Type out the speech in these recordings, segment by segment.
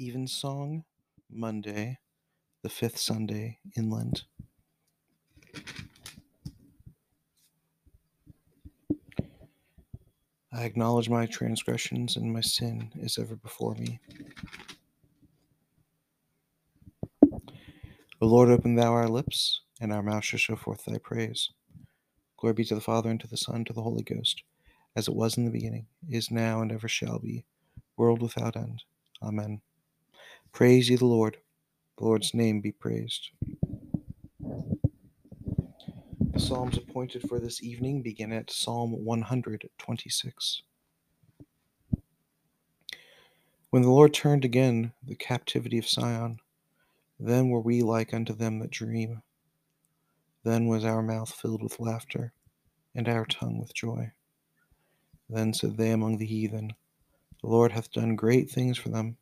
Evensong, Monday, the fifth Sunday in Lent. I acknowledge my transgressions, and my sin is ever before me. O Lord, open thou our lips, and our mouth shall show forth thy praise. Glory be to the Father, and to the Son, and to the Holy Ghost, as it was in the beginning, is now, and ever shall be, world without end. Amen. Praise ye the Lord. The Lord's name be praised. The Psalms appointed for this evening begin at Psalm 126. When the Lord turned again the captivity of Sion, then were we like unto them that dream. Then was our mouth filled with laughter, and our tongue with joy. Then said they among the heathen, The Lord hath done great things for them.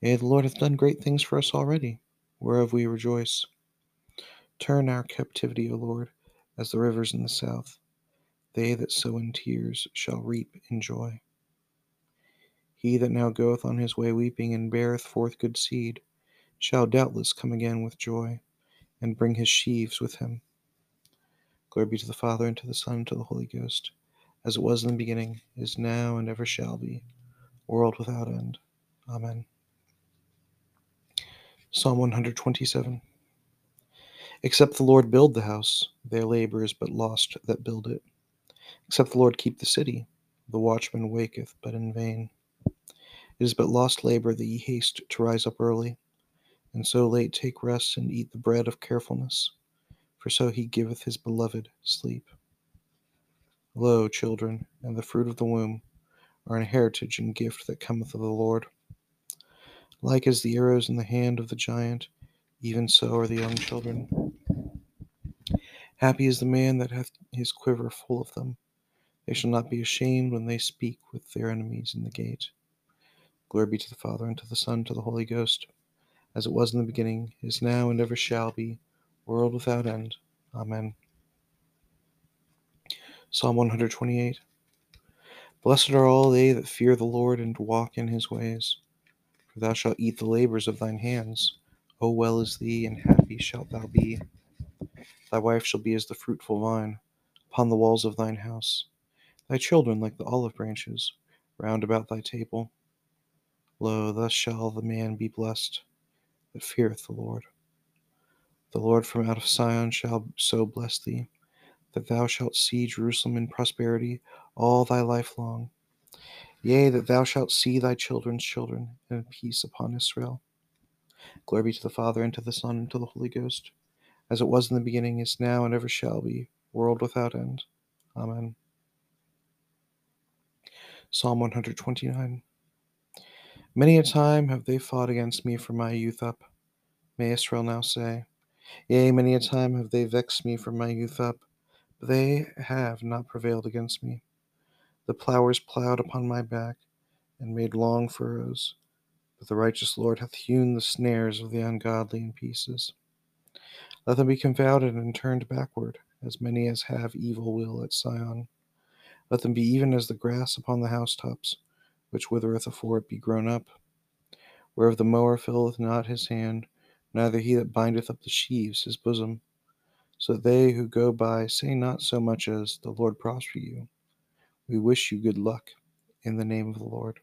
Yea, the Lord hath done great things for us already, whereof we rejoice. Turn our captivity, O Lord, as the rivers in the south. They that sow in tears shall reap in joy. He that now goeth on his way weeping and beareth forth good seed, shall doubtless come again with joy, and bring his sheaves with him. Glory be to the Father, and to the Son, and to the Holy Ghost, as it was in the beginning, is now, and ever shall be, world without end. Amen. Psalm 127. Except the Lord build the house, their labor is but lost that build it. Except the Lord keep the city, the watchman waketh but in vain. It is but lost labor that ye haste to rise up early and so late take rest and eat the bread of carefulness, for so he giveth his beloved sleep. Lo, children, and the fruit of the womb are an heritage and gift that cometh of the Lord. Like as the arrows in the hand of the giant, even so are the young children. Happy is the man that hath his quiver full of them. They shall not be ashamed when they speak with their enemies in the gate. Glory be to the Father, and to the Son, and to the Holy Ghost as it was in the beginning, is now, and ever shall be, world without end. Amen. Psalm 128 Blessed are all they that fear the Lord and walk in his ways. Thou shalt eat the labors of thine hands. O well is thee, and happy shalt thou be. Thy wife shall be as the fruitful vine upon the walls of thine house, thy children like the olive branches round about thy table. Lo, thus shall the man be blessed that feareth the Lord. The Lord from out of Sion shall so bless thee, that thou shalt see Jerusalem in prosperity all thy life long. Yea, that thou shalt see thy children's children, and peace upon Israel. Glory be to the Father, and to the Son, and to the Holy Ghost, as it was in the beginning, is now, and ever shall be, world without end. Amen. Psalm 129. Many a time have they fought against me from my youth up, may Israel now say. Yea, many a time have they vexed me from my youth up, but they have not prevailed against me. The plowers plowed upon my back, and made long furrows, but the righteous Lord hath hewn the snares of the ungodly in pieces. Let them be confounded and turned backward, as many as have evil will at Sion. Let them be even as the grass upon the housetops which withereth afore it be grown up. Whereof the mower filleth not his hand, neither he that bindeth up the sheaves his bosom. So they who go by say not so much as, The Lord prosper you. We wish you good luck in the name of the Lord.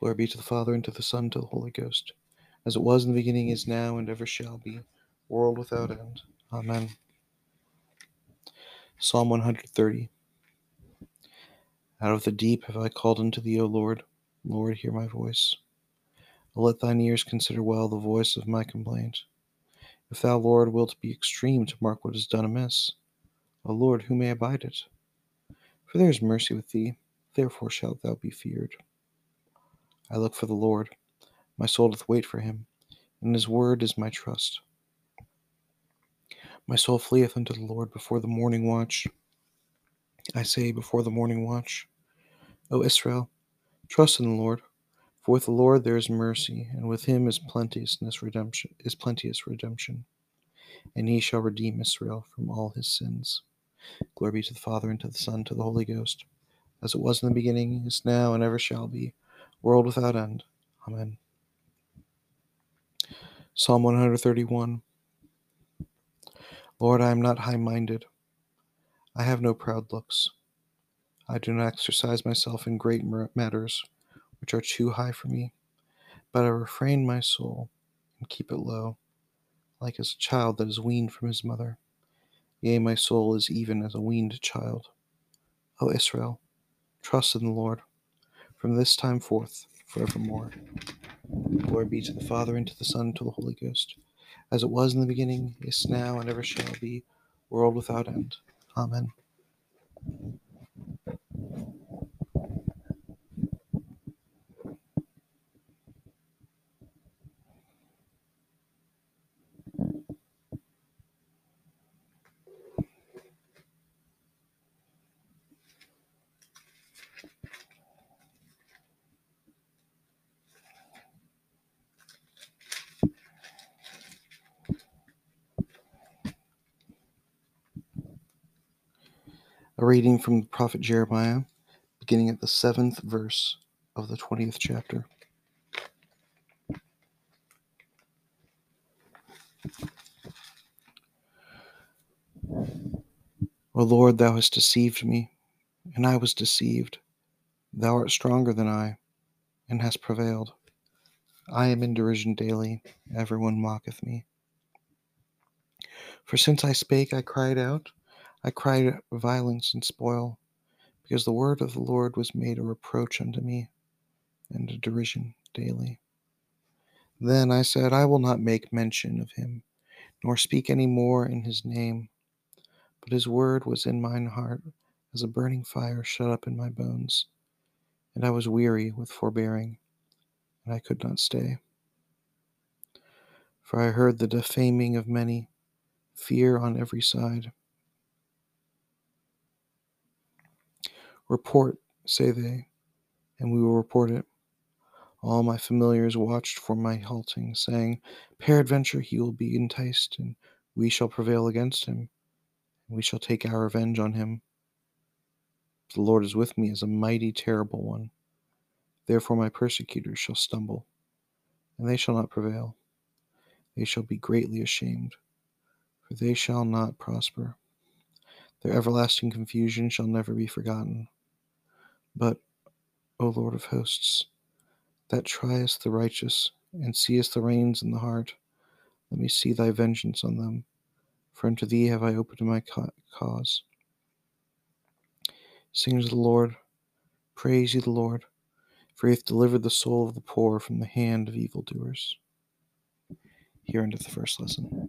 Glory be to the Father, and to the Son, and to the Holy Ghost, as it was in the beginning, is now, and ever shall be, world without end. Amen. Psalm 130. Out of the deep have I called unto thee, O Lord. Lord, hear my voice. Let thine ears consider well the voice of my complaint. If thou, Lord, wilt be extreme to mark what is done amiss, O Lord, who may abide it? For there is mercy with thee, therefore shalt thou be feared. I look for the Lord, my soul doth wait for him, and his word is my trust. My soul fleeth unto the Lord before the morning watch. I say before the morning watch, O Israel, trust in the Lord, for with the Lord there is mercy, and with him is plenteousness redemption is plenteous redemption, and he shall redeem Israel from all his sins. Glory be to the Father and to the Son, and to the Holy Ghost, as it was in the beginning, is now, and ever shall be, world without end. Amen. Psalm 131 Lord, I am not high minded. I have no proud looks. I do not exercise myself in great matters, which are too high for me, but I refrain my soul and keep it low, like as a child that is weaned from his mother. Yea, my soul is even as a weaned child. O Israel, trust in the Lord from this time forth, forevermore. Glory be to the Father, and to the Son, and to the Holy Ghost, as it was in the beginning, is now, and ever shall be, world without end. Amen. A reading from the prophet Jeremiah, beginning at the seventh verse of the 20th chapter. O Lord, thou hast deceived me, and I was deceived. Thou art stronger than I, and hast prevailed. I am in derision daily, everyone mocketh me. For since I spake, I cried out. I cried violence and spoil, because the word of the Lord was made a reproach unto me, and a derision daily. Then I said, I will not make mention of him, nor speak any more in his name. But his word was in mine heart as a burning fire shut up in my bones. And I was weary with forbearing, and I could not stay. For I heard the defaming of many, fear on every side. Report, say they, and we will report it. All my familiars watched for my halting, saying, Peradventure he will be enticed, and we shall prevail against him, and we shall take our revenge on him. The Lord is with me as a mighty, terrible one. Therefore my persecutors shall stumble, and they shall not prevail. They shall be greatly ashamed, for they shall not prosper. Their everlasting confusion shall never be forgotten. But, O Lord of hosts, that triest the righteous and seest the reins in the heart, let me see thy vengeance on them, for unto thee have I opened my cause. Sing to the Lord, praise ye the Lord, for he hath delivered the soul of the poor from the hand of evildoers. Here endeth the first lesson.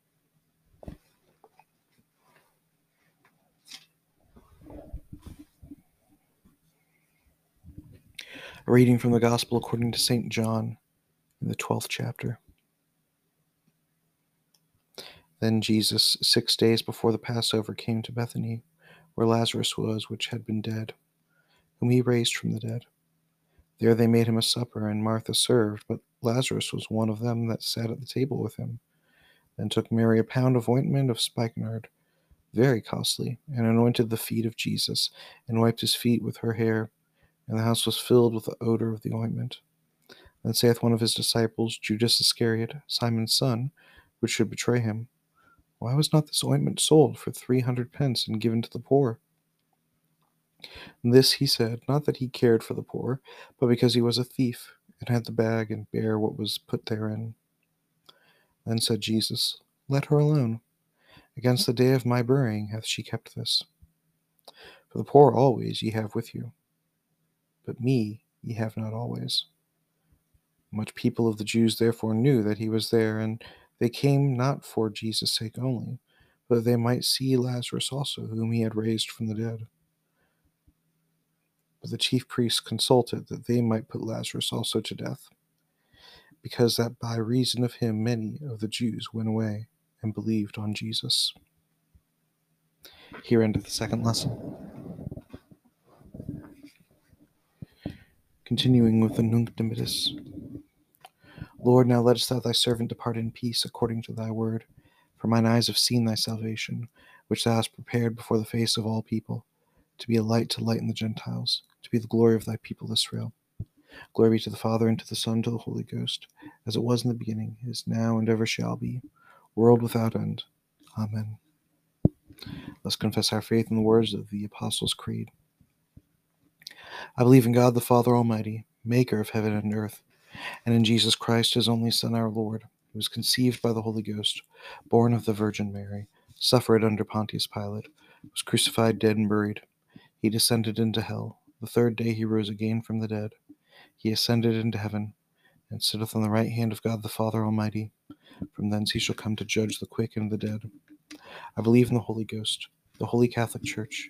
A reading from the Gospel according to St. John in the 12th chapter. Then Jesus, six days before the Passover, came to Bethany, where Lazarus was, which had been dead, whom he raised from the dead. There they made him a supper, and Martha served, but Lazarus was one of them that sat at the table with him. Then took Mary a pound of ointment of spikenard, very costly, and anointed the feet of Jesus, and wiped his feet with her hair and the house was filled with the odor of the ointment. Then saith one of his disciples, Judas Iscariot, Simon's son, which should betray him, Why was not this ointment sold for three hundred pence and given to the poor? This he said, not that he cared for the poor, but because he was a thief, and had the bag and bare what was put therein. Then said Jesus, Let her alone. Against the day of my burying hath she kept this. For the poor always ye have with you, but me ye have not always. Much people of the Jews therefore knew that he was there, and they came not for Jesus' sake only, but that they might see Lazarus also, whom he had raised from the dead. But the chief priests consulted that they might put Lazarus also to death, because that by reason of him many of the Jews went away and believed on Jesus. Here endeth the second lesson. Continuing with the Nunc Dimittis. Lord, now lettest thou thy servant depart in peace according to thy word. For mine eyes have seen thy salvation, which thou hast prepared before the face of all people, to be a light to lighten the Gentiles, to be the glory of thy people Israel. Glory be to the Father, and to the Son, and to the Holy Ghost, as it was in the beginning, is now, and ever shall be, world without end. Amen. Let's confess our faith in the words of the Apostles' Creed. I believe in God the Father Almighty, maker of heaven and earth, and in Jesus Christ, his only Son, our Lord, who was conceived by the Holy Ghost, born of the Virgin Mary, suffered under Pontius Pilate, was crucified, dead, and buried. He descended into hell. The third day he rose again from the dead. He ascended into heaven, and sitteth on the right hand of God the Father Almighty. From thence he shall come to judge the quick and the dead. I believe in the Holy Ghost, the Holy Catholic Church,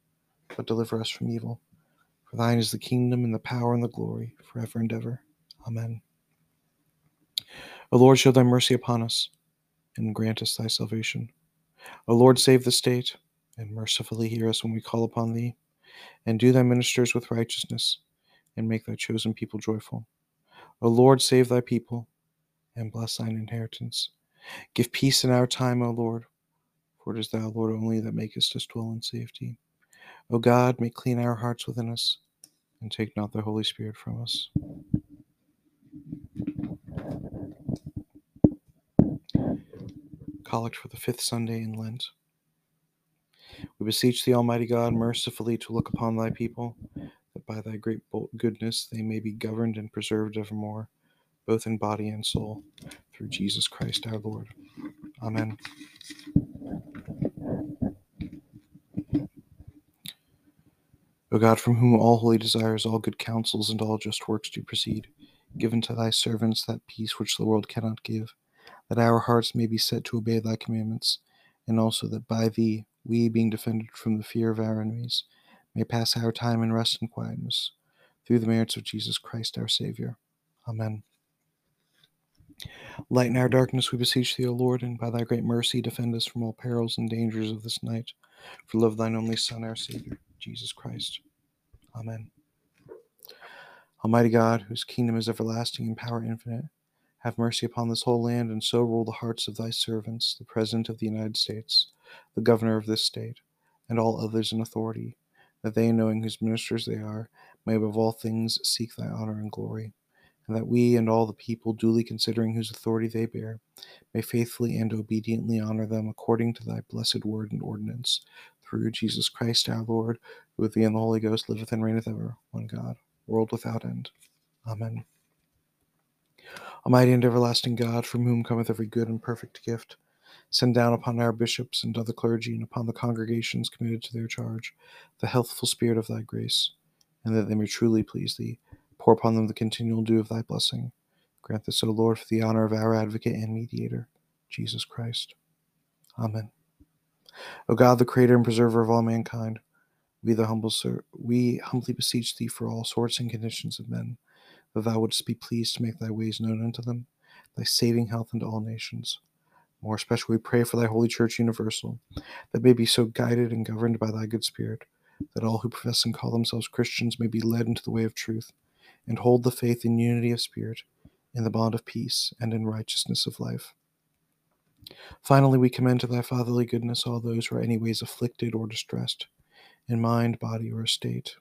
but deliver us from evil. For thine is the kingdom, and the power, and the glory, forever and ever. Amen. O Lord, show thy mercy upon us, and grant us thy salvation. O Lord, save the state, and mercifully hear us when we call upon thee. And do thy ministers with righteousness, and make thy chosen people joyful. O Lord, save thy people, and bless thine inheritance. Give peace in our time, O Lord, for it is thou, Lord, only that makest us dwell in safety. O God, may clean our hearts within us, and take not the Holy Spirit from us. Collect for the fifth Sunday in Lent. We beseech thee, Almighty God, mercifully to look upon thy people, that by thy great goodness they may be governed and preserved evermore, both in body and soul, through Jesus Christ our Lord. Amen. O God, from whom all holy desires, all good counsels, and all just works do proceed, give unto thy servants that peace which the world cannot give, that our hearts may be set to obey thy commandments, and also that by thee we, being defended from the fear of our enemies, may pass our time in rest and quietness, through the merits of Jesus Christ our Saviour. Amen. Lighten our darkness, we beseech thee, O Lord, and by thy great mercy defend us from all perils and dangers of this night. For love thine only Son, our Saviour, Jesus Christ. Amen. Almighty God, whose kingdom is everlasting and power infinite, have mercy upon this whole land, and so rule the hearts of thy servants, the President of the United States, the Governor of this state, and all others in authority, that they, knowing whose ministers they are, may above all things seek thy honor and glory, and that we and all the people, duly considering whose authority they bear, may faithfully and obediently honor them according to thy blessed word and ordinance, through Jesus Christ our Lord, who with thee and the Holy Ghost liveth and reigneth ever, one God, world without end. Amen. Almighty and everlasting God, from whom cometh every good and perfect gift, send down upon our bishops and other clergy and upon the congregations committed to their charge the healthful spirit of thy grace, and that they may truly please thee. Pour upon them the continual dew of thy blessing. Grant this, O Lord, for the honor of our advocate and mediator, Jesus Christ. Amen. O God, the creator and preserver of all mankind, we the humble we humbly beseech thee for all sorts and conditions of men, that thou wouldst be pleased to make thy ways known unto them, thy saving health unto all nations. More especially we pray for thy holy church universal, that may be so guided and governed by thy good spirit, that all who profess and call themselves Christians may be led into the way of truth, and hold the faith in unity of spirit, in the bond of peace, and in righteousness of life. Finally, we commend to thy fatherly goodness all those who are any ways afflicted or distressed, in mind, body, or estate,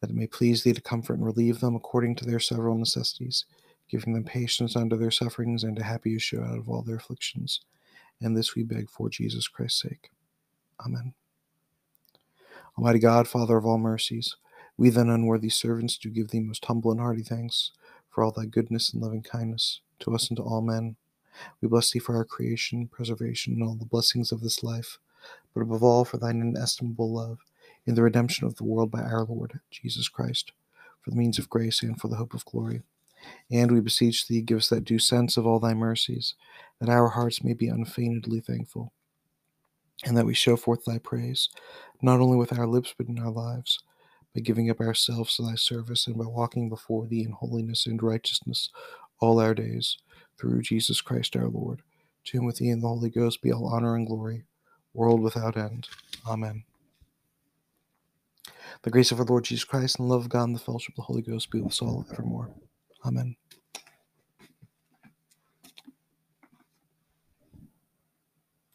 that it may please thee to comfort and relieve them according to their several necessities, giving them patience under their sufferings and a happy issue out of all their afflictions. And this we beg for Jesus Christ's sake. Amen. Almighty God, Father of all mercies, we then unworthy servants do give thee most humble and hearty thanks for all thy goodness and loving kindness to us and to all men. We bless thee for our creation, preservation, and all the blessings of this life, but above all for thine inestimable love in the redemption of the world by our Lord Jesus Christ, for the means of grace and for the hope of glory. And we beseech thee, give us that due sense of all thy mercies, that our hearts may be unfeignedly thankful, and that we show forth thy praise, not only with our lips but in our lives, by giving up ourselves to thy service and by walking before thee in holiness and righteousness all our days, through Jesus Christ our Lord. To whom with thee and the Holy Ghost be all honor and glory, world without end. Amen. The grace of our Lord Jesus Christ and love of God and the fellowship of the Holy Ghost be with us all evermore. Amen.